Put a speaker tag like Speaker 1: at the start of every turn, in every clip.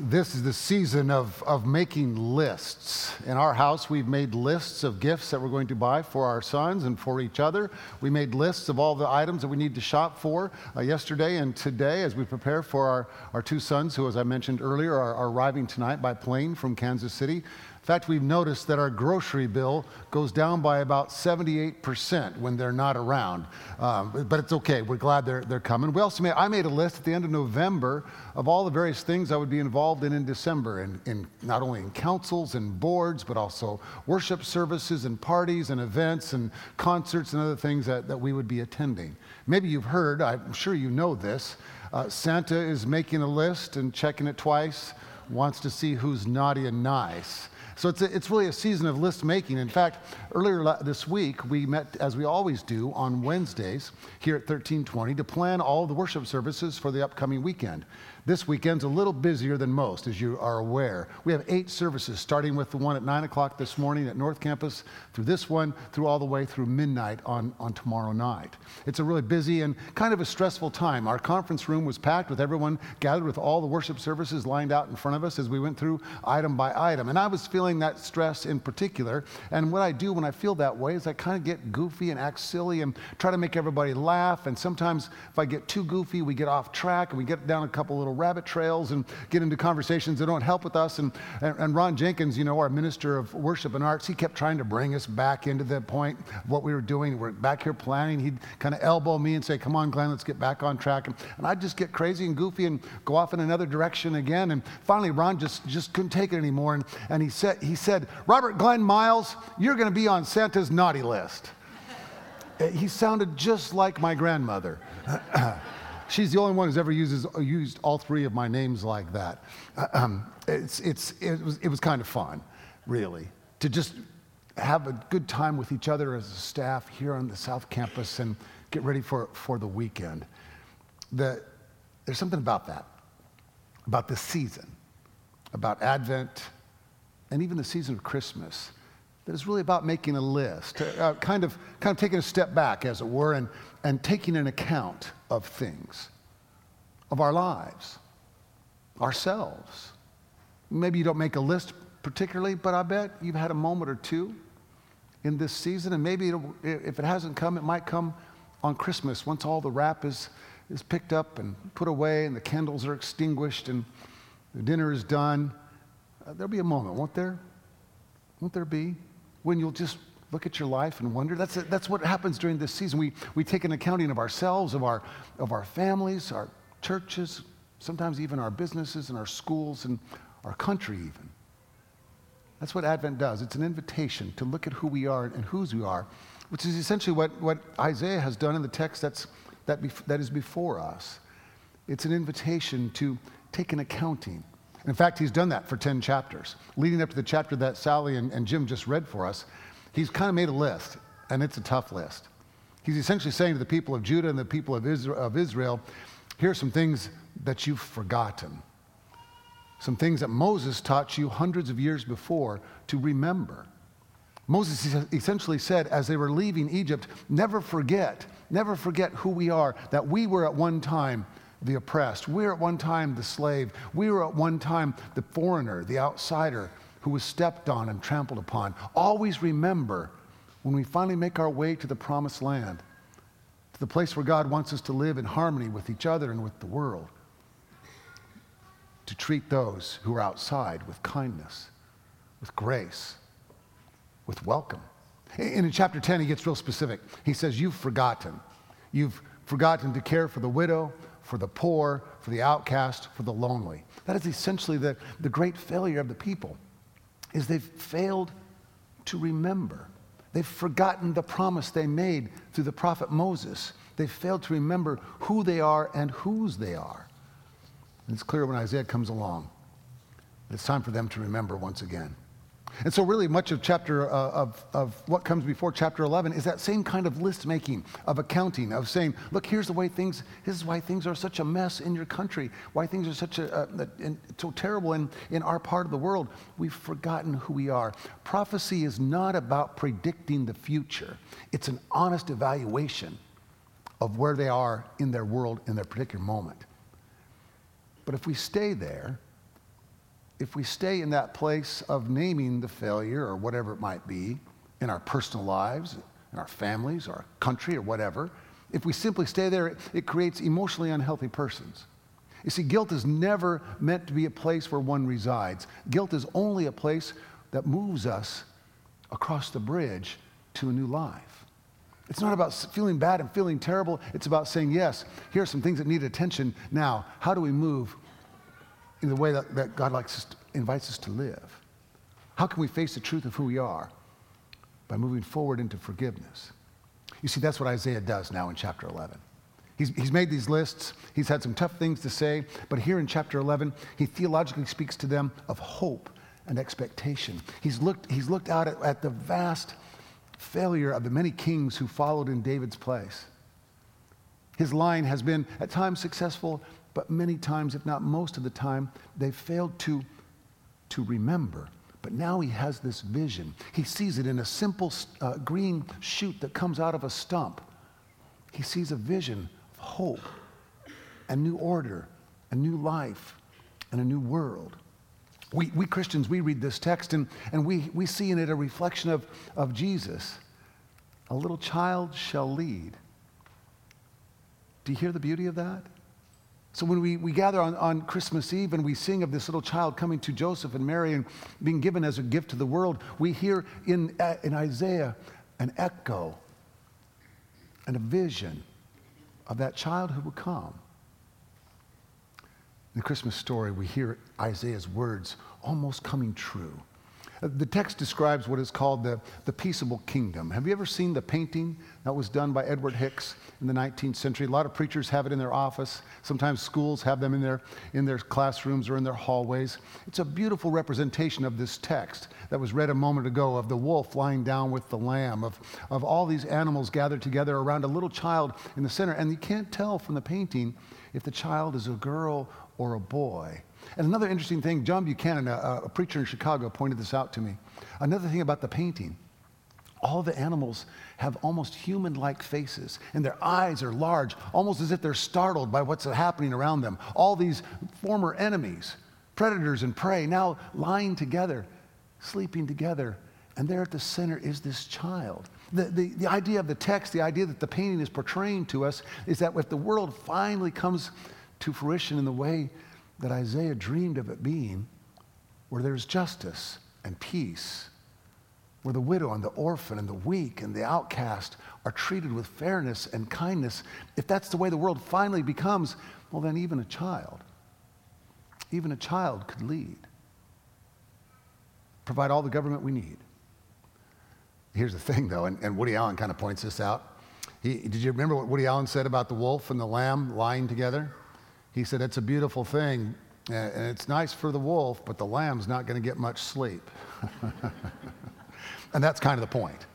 Speaker 1: this is the season of, of making lists. In our house, we've made lists of gifts that we're going to buy for our sons and for each other. We made lists of all the items that we need to shop for uh, yesterday and today as we prepare for our, our two sons, who, as I mentioned earlier, are, are arriving tonight by plane from Kansas City fact, we've noticed that our grocery bill goes down by about 78% when they're not around. Um, but it's okay. We're glad they're, they're coming. We also made, I made a list at the end of November of all the various things I would be involved in in December, in, in not only in councils and boards, but also worship services and parties and events and concerts and other things that, that we would be attending. Maybe you've heard, I'm sure you know this, uh, Santa is making a list and checking it twice, wants to see who's naughty and nice. So it's, a, it's really a season of list making. In fact, earlier this week, we met, as we always do, on Wednesdays here at 1320 to plan all the worship services for the upcoming weekend. This weekend's a little busier than most, as you are aware. We have eight services, starting with the one at 9 o'clock this morning at North Campus, through this one, through all the way through midnight on, on tomorrow night. It's a really busy and kind of a stressful time. Our conference room was packed with everyone gathered with all the worship services lined out in front of us as we went through item by item. And I was feeling that stress in particular. And what I do when I feel that way is I kind of get goofy and act silly and try to make everybody laugh. And sometimes if I get too goofy, we get off track and we get down a couple little rabbit trails and get into conversations that don't help with us. And, and, and, Ron Jenkins, you know, our minister of worship and arts, he kept trying to bring us back into the point of what we were doing. We're back here planning. He'd kind of elbow me and say, Come on, Glenn, let's get back on track. And, and I'd just get crazy and goofy and go off in another direction again. And finally, Ron just, just couldn't take it anymore. And, and he, said, he said, Robert Glenn Miles, you're going to be on Santa's naughty list. he sounded just like my grandmother. She's the only one who's ever uses, used all three of my names like that. Um, it's, it's, it, was, it was kind of fun, really, to just have a good time with each other as a staff here on the South Campus and get ready for, for the weekend. The, there's something about that, about the season, about Advent, and even the season of Christmas is really about making a list, uh, kind, of, kind of taking a step back, as it were, and, and taking an account of things, of our lives, ourselves. Maybe you don't make a list particularly, but I bet you've had a moment or two in this season, and maybe if it hasn't come, it might come on Christmas once all the wrap is, is picked up and put away and the candles are extinguished and the dinner is done. Uh, there'll be a moment, won't there? Won't there be? When you'll just look at your life and wonder. That's, that's what happens during this season. We, we take an accounting of ourselves, of our, of our families, our churches, sometimes even our businesses and our schools and our country, even. That's what Advent does. It's an invitation to look at who we are and whose we are, which is essentially what, what Isaiah has done in the text that's, that, bef- that is before us. It's an invitation to take an accounting in fact, he's done that for 10 chapters. Leading up to the chapter that Sally and, and Jim just read for us, he's kind of made a list, and it's a tough list. He's essentially saying to the people of Judah and the people of Israel, of Israel here are some things that you've forgotten. Some things that Moses taught you hundreds of years before to remember. Moses essentially said, as they were leaving Egypt, never forget, never forget who we are, that we were at one time the oppressed. We were at one time the slave. We were at one time the foreigner, the outsider who was stepped on and trampled upon. Always remember when we finally make our way to the promised land, to the place where God wants us to live in harmony with each other and with the world, to treat those who are outside with kindness, with grace, with welcome. And in chapter 10, he gets real specific. He says, You've forgotten. You've forgotten to care for the widow for the poor, for the outcast, for the lonely. That is essentially the, the great failure of the people, is they've failed to remember. They've forgotten the promise they made through the prophet Moses. They've failed to remember who they are and whose they are. And it's clear when Isaiah comes along, it's time for them to remember once again. And so, really, much of chapter uh, of, of what comes before chapter 11 is that same kind of list making, of accounting, of saying, look, here's the way things, this is why things are such a mess in your country, why things are such a, a, a, so terrible in, in our part of the world. We've forgotten who we are. Prophecy is not about predicting the future, it's an honest evaluation of where they are in their world in their particular moment. But if we stay there, if we stay in that place of naming the failure or whatever it might be in our personal lives, in our families, our country, or whatever, if we simply stay there, it creates emotionally unhealthy persons. You see, guilt is never meant to be a place where one resides. Guilt is only a place that moves us across the bridge to a new life. It's not about feeling bad and feeling terrible. It's about saying, yes, here are some things that need attention. Now, how do we move in the way that, that God likes to, invites us to live? How can we face the truth of who we are? By moving forward into forgiveness. You see, that's what Isaiah does now in chapter 11. He's, he's made these lists. He's had some tough things to say. But here in chapter 11, he theologically speaks to them of hope and expectation. He's looked, he's looked out at, at the vast failure of the many kings who followed in David's place. His line has been at times successful, but many times, if not most of the time, they failed to, to remember. But now he has this vision. He sees it in a simple uh, green shoot that comes out of a stump. He sees a vision of hope, a new order, a new life, and a new world. We, we Christians, we read this text and, and we, we see in it a reflection of, of Jesus. A little child shall lead. Do you hear the beauty of that? So when we, we gather on, on Christmas Eve and we sing of this little child coming to Joseph and Mary and being given as a gift to the world, we hear in, uh, in Isaiah an echo and a vision of that child who will come. In the Christmas story, we hear Isaiah's words almost coming true. The text describes what is called the, the peaceable kingdom. Have you ever seen the painting that was done by Edward Hicks in the 19th century? A lot of preachers have it in their office. Sometimes schools have them in their, in their classrooms or in their hallways. It's a beautiful representation of this text that was read a moment ago of the wolf lying down with the lamb, of, of all these animals gathered together around a little child in the center. And you can't tell from the painting if the child is a girl or a boy. And another interesting thing, John Buchanan, a, a preacher in Chicago, pointed this out to me. Another thing about the painting, all the animals have almost human like faces, and their eyes are large, almost as if they're startled by what's happening around them. All these former enemies, predators and prey, now lying together, sleeping together, and there at the center is this child. The, the, the idea of the text, the idea that the painting is portraying to us, is that if the world finally comes to fruition in the way that Isaiah dreamed of it being, where there's justice and peace, where the widow and the orphan and the weak and the outcast are treated with fairness and kindness, if that's the way the world finally becomes, well, then even a child, even a child could lead, provide all the government we need. Here's the thing, though, and, and Woody Allen kind of points this out. He, did you remember what Woody Allen said about the wolf and the lamb lying together? He said, It's a beautiful thing, and it's nice for the wolf, but the lamb's not going to get much sleep. and that's kind of the point.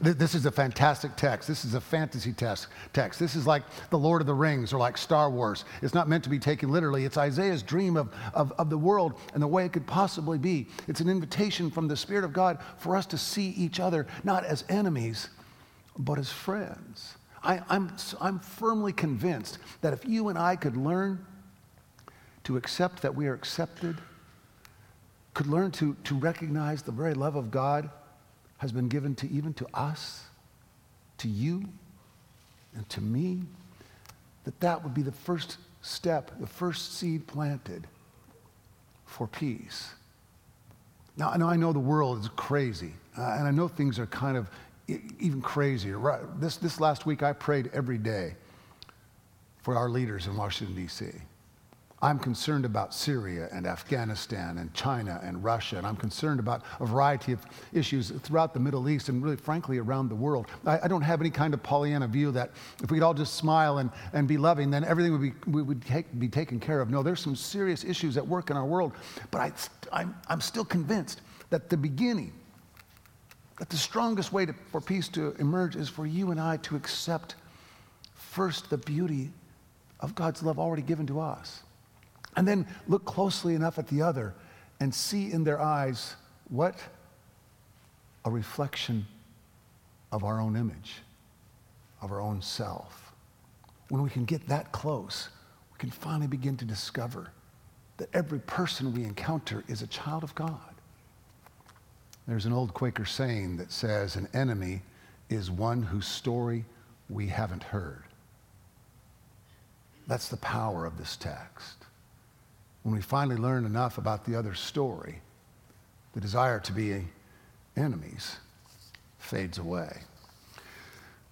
Speaker 1: This is a fantastic text. This is a fantasy text. text. This is like the Lord of the Rings or like Star Wars. It's not meant to be taken literally. It's Isaiah's dream of, of, of the world and the way it could possibly be. It's an invitation from the Spirit of God for us to see each other not as enemies, but as friends. I, I'm, I'm firmly convinced that if you and I could learn to accept that we are accepted, could learn to, to recognize the very love of God has been given to even to us, to you, and to me, that that would be the first step, the first seed planted for peace. Now, I know, I know the world is crazy, uh, and I know things are kind of even crazier. Right, this, this last week, I prayed every day for our leaders in Washington, D.C. I'm concerned about Syria and Afghanistan and China and Russia, and I'm concerned about a variety of issues throughout the Middle East and really, frankly, around the world. I, I don't have any kind of Pollyanna view that if we'd all just smile and, and be loving, then everything would, be, we would take, be taken care of. No, there's some serious issues at work in our world, but I, I'm, I'm still convinced that the beginning that the strongest way to, for peace to emerge is for you and I to accept first the beauty of God's love already given to us. And then look closely enough at the other and see in their eyes what? A reflection of our own image, of our own self. When we can get that close, we can finally begin to discover that every person we encounter is a child of God. There's an old Quaker saying that says, An enemy is one whose story we haven't heard. That's the power of this text. When we finally learn enough about the other story, the desire to be enemies fades away.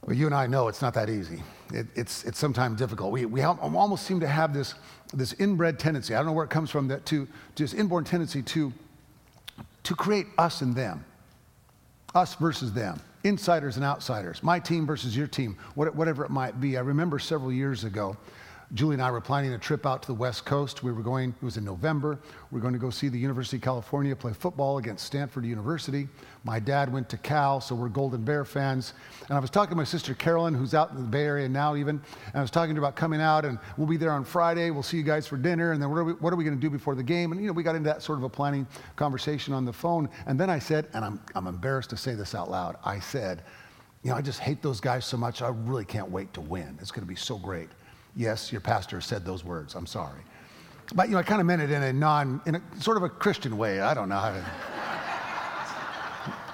Speaker 1: But you and I know it's not that easy. It, it's, it's sometimes difficult. We, we almost seem to have this, this inbred tendency, I don't know where it comes from, that to, to this inborn tendency to, to create us and them, us versus them, insiders and outsiders, my team versus your team, whatever it might be. I remember several years ago, Julie and I were planning a trip out to the West Coast. We were going, it was in November. We were going to go see the University of California play football against Stanford University. My dad went to Cal, so we're Golden Bear fans. And I was talking to my sister Carolyn, who's out in the Bay Area now, even. And I was talking to her about coming out, and we'll be there on Friday. We'll see you guys for dinner. And then what are we, what are we going to do before the game? And, you know, we got into that sort of a planning conversation on the phone. And then I said, and I'm, I'm embarrassed to say this out loud, I said, you know, I just hate those guys so much. I really can't wait to win. It's going to be so great. Yes, your pastor said those words. I'm sorry. But, you know, I kind of meant it in a non, in a sort of a Christian way. I don't know how to.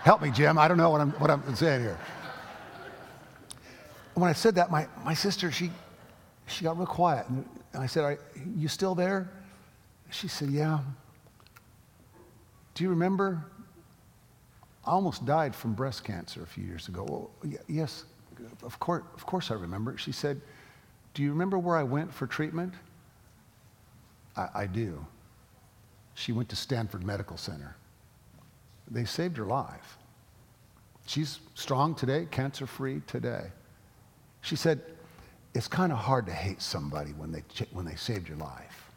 Speaker 1: Help me, Jim. I don't know what I'm, what I'm saying here. When I said that, my, my sister, she, she got real quiet. And I said, Are you still there? She said, Yeah. Do you remember? I almost died from breast cancer a few years ago. Well, yes, of course, of course I remember. She said, do you remember where I went for treatment? I, I do. She went to Stanford Medical Center. They saved her life. She's strong today, cancer free today. She said, It's kind of hard to hate somebody when they, when they saved your life.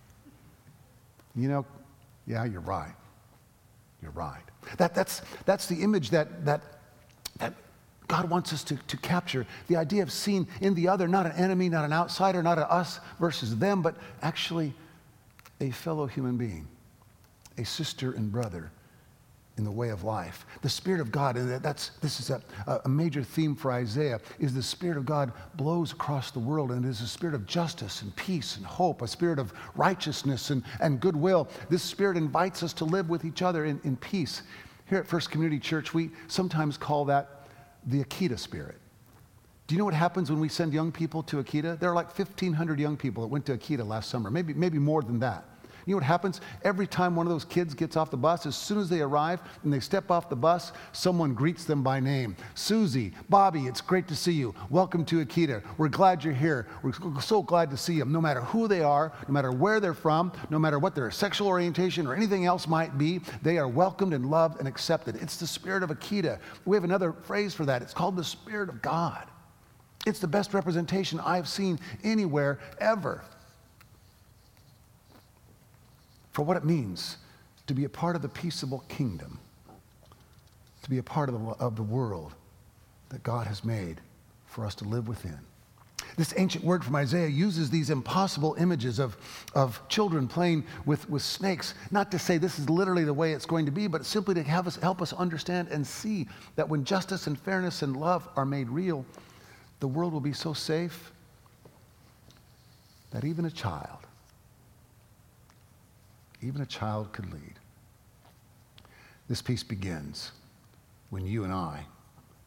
Speaker 1: You know, yeah, you're right. You're right. That, that's, that's the image that, that, that God wants us to, to capture the idea of seeing in the other not an enemy, not an outsider, not an us versus them, but actually a fellow human being, a sister and brother in the way of life. The Spirit of God, and that's, this is a, a major theme for Isaiah, is the Spirit of God blows across the world, and it is a spirit of justice and peace and hope, a spirit of righteousness and, and goodwill. This Spirit invites us to live with each other in, in peace. Here at First Community Church, we sometimes call that the Akita spirit. Do you know what happens when we send young people to Akita? There are like 1,500 young people that went to Akita last summer, maybe, maybe more than that. You know what happens? Every time one of those kids gets off the bus, as soon as they arrive and they step off the bus, someone greets them by name. Susie, Bobby, it's great to see you. Welcome to Akita. We're glad you're here. We're so glad to see them. No matter who they are, no matter where they're from, no matter what their sexual orientation or anything else might be, they are welcomed and loved and accepted. It's the spirit of Akita. We have another phrase for that. It's called the spirit of God. It's the best representation I've seen anywhere ever for what it means to be a part of the peaceable kingdom, to be a part of the, of the world that God has made for us to live within. This ancient word from Isaiah uses these impossible images of, of children playing with, with snakes, not to say this is literally the way it's going to be, but simply to have us, help us understand and see that when justice and fairness and love are made real, the world will be so safe that even a child even a child could lead. This peace begins when you and I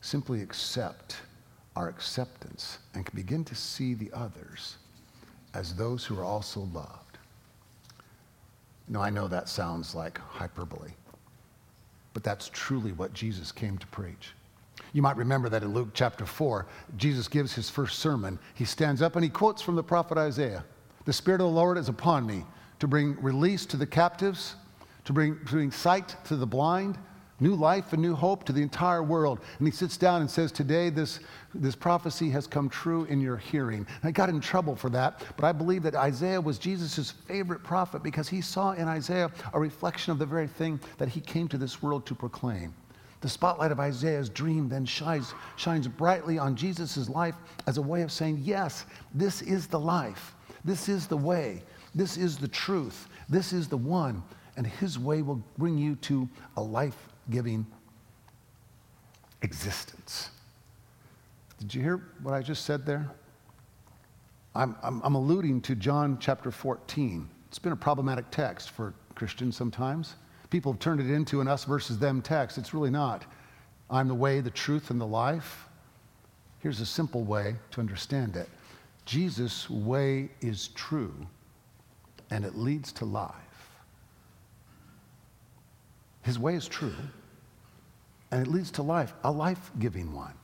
Speaker 1: simply accept our acceptance and can begin to see the others as those who are also loved. Now, I know that sounds like hyperbole, but that's truly what Jesus came to preach. You might remember that in Luke chapter 4, Jesus gives his first sermon. He stands up and he quotes from the prophet Isaiah The Spirit of the Lord is upon me to bring release to the captives, to bring, to bring sight to the blind, new life and new hope to the entire world. And he sits down and says, Today, this, this prophecy has come true in your hearing. And I got in trouble for that, but I believe that Isaiah was Jesus' favorite prophet because he saw in Isaiah a reflection of the very thing that he came to this world to proclaim. The spotlight of Isaiah's dream then shines, shines brightly on Jesus' life as a way of saying, Yes, this is the life, this is the way. This is the truth. This is the one. And his way will bring you to a life giving existence. Did you hear what I just said there? I'm, I'm, I'm, alluding to John chapter 14 It's been a problematic text for Christians sometimes. People have turned it into an us versus them text. It's really not. I'm the way, the truth, and the life. Here's a simple way to understand it Jesus' way is true, and it leads to life. His way is true, and it leads to life, a life giving one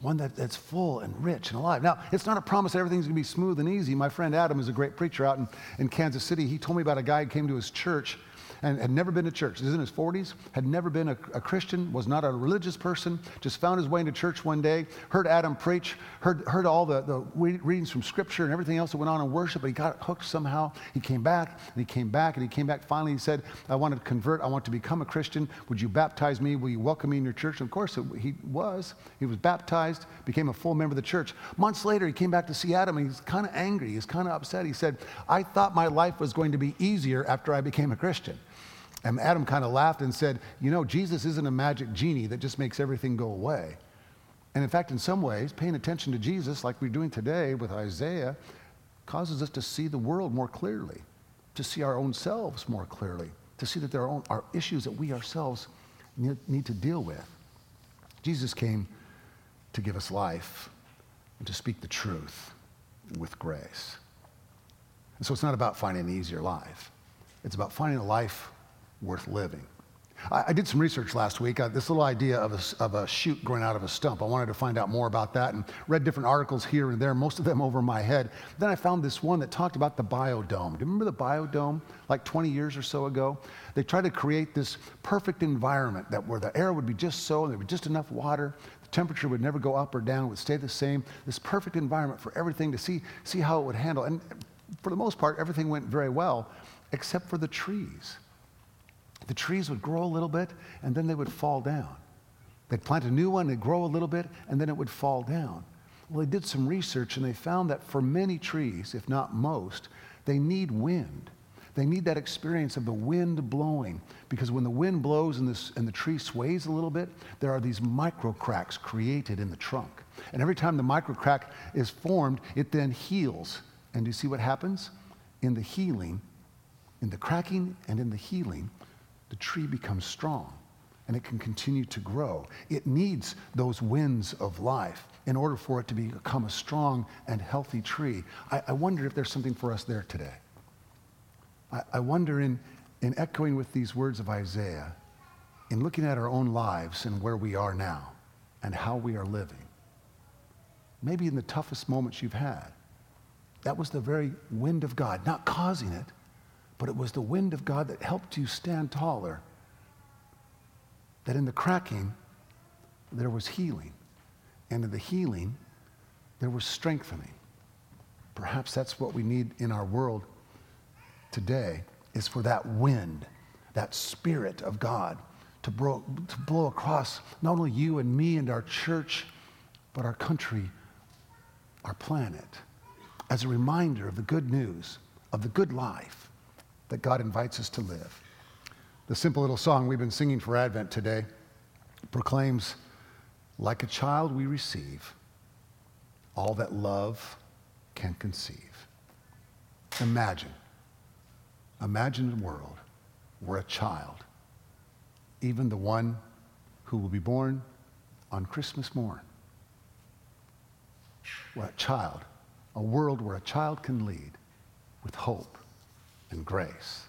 Speaker 1: one that, that's full and rich and alive. Now, it's not a promise that everything's going to be smooth and easy. My friend Adam is a great preacher out in, in Kansas City. He told me about a guy who came to his church and had never been to church. He was in his 40s, had never been a, a, Christian, was not a religious person, just found his way into church one day, heard Adam preach, heard, heard all the, the readings from Scripture and everything else that went on in worship, but he got hooked somehow. He came back, and he came back, and he came back. Finally, he said, I want to convert. I want to become a Christian. Would you baptize me? Will you welcome me in your church? And of course, he was. He was baptized, became a full member of the church. Months later, he came back to see Adam, and he's kind of angry. He's kind of upset. He said, I thought my life was going to be easier after I became a Christian. And Adam kind of laughed and said, You know, Jesus isn't a magic genie that just makes everything go away. And in fact, in some ways, paying attention to Jesus, like we're doing today with Isaiah, causes us to see the world more clearly, to see our own selves more clearly, to see that there are, are issues that we ourselves need, need to deal with. Jesus came to give us life and to speak the truth with grace. And so it's not about finding an easier life, it's about finding a life worth living. I, I did some research last week. Uh, this little idea of a, of a shoot growing out of a stump. I wanted to find out more about that and read different articles here and there, most of them over my head. Then I found this one that talked about the biodome. Do you remember the biodome? Like 20 years or so ago? They tried to create this perfect environment that where the air would be just so, and there would be just enough water, the temperature would never go up or down, it would stay the same. This perfect environment for everything to see, see how it would handle. And for the most part, everything went very well, except for the trees the trees would grow a little bit and then they would fall down. They'd plant a new one, it'd grow a little bit, and then it would fall down. Well, they did some research and they found that for many trees, if not most, they need wind. They need that experience of the wind blowing because when the wind blows and, this, and the tree sways a little bit, there are these micro cracks created in the trunk. And every time the micro crack is formed, it then heals. And do you see what happens? In the healing, in the cracking and in the healing, the tree becomes strong and it can continue to grow. It needs those winds of life in order for it to become a strong and healthy tree. I, I wonder if there's something for us there today. I, I wonder, in, in echoing with these words of Isaiah, in looking at our own lives and where we are now and how we are living, maybe in the toughest moments you've had, that was the very wind of God, not causing it, but it was the wind of God that helped you stand taller. That in the cracking, there was healing. And in the healing, there was strengthening. Perhaps that's what we need in our world today is for that wind, that spirit of God to blow, to blow across not only you and me and our church, but our country, our planet, as a reminder of the good news, of the good life that God invites us to live. The simple little song we've been singing for Advent today proclaims, like a child we receive all that love can conceive. Imagine, imagine a world where a child, even the one who will be born on Christmas morn, where a child, a world where a child can lead with hope and grace.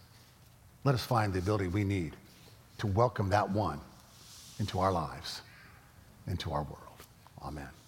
Speaker 1: Let us find the ability we need to welcome that one into our lives, into our world. Amen.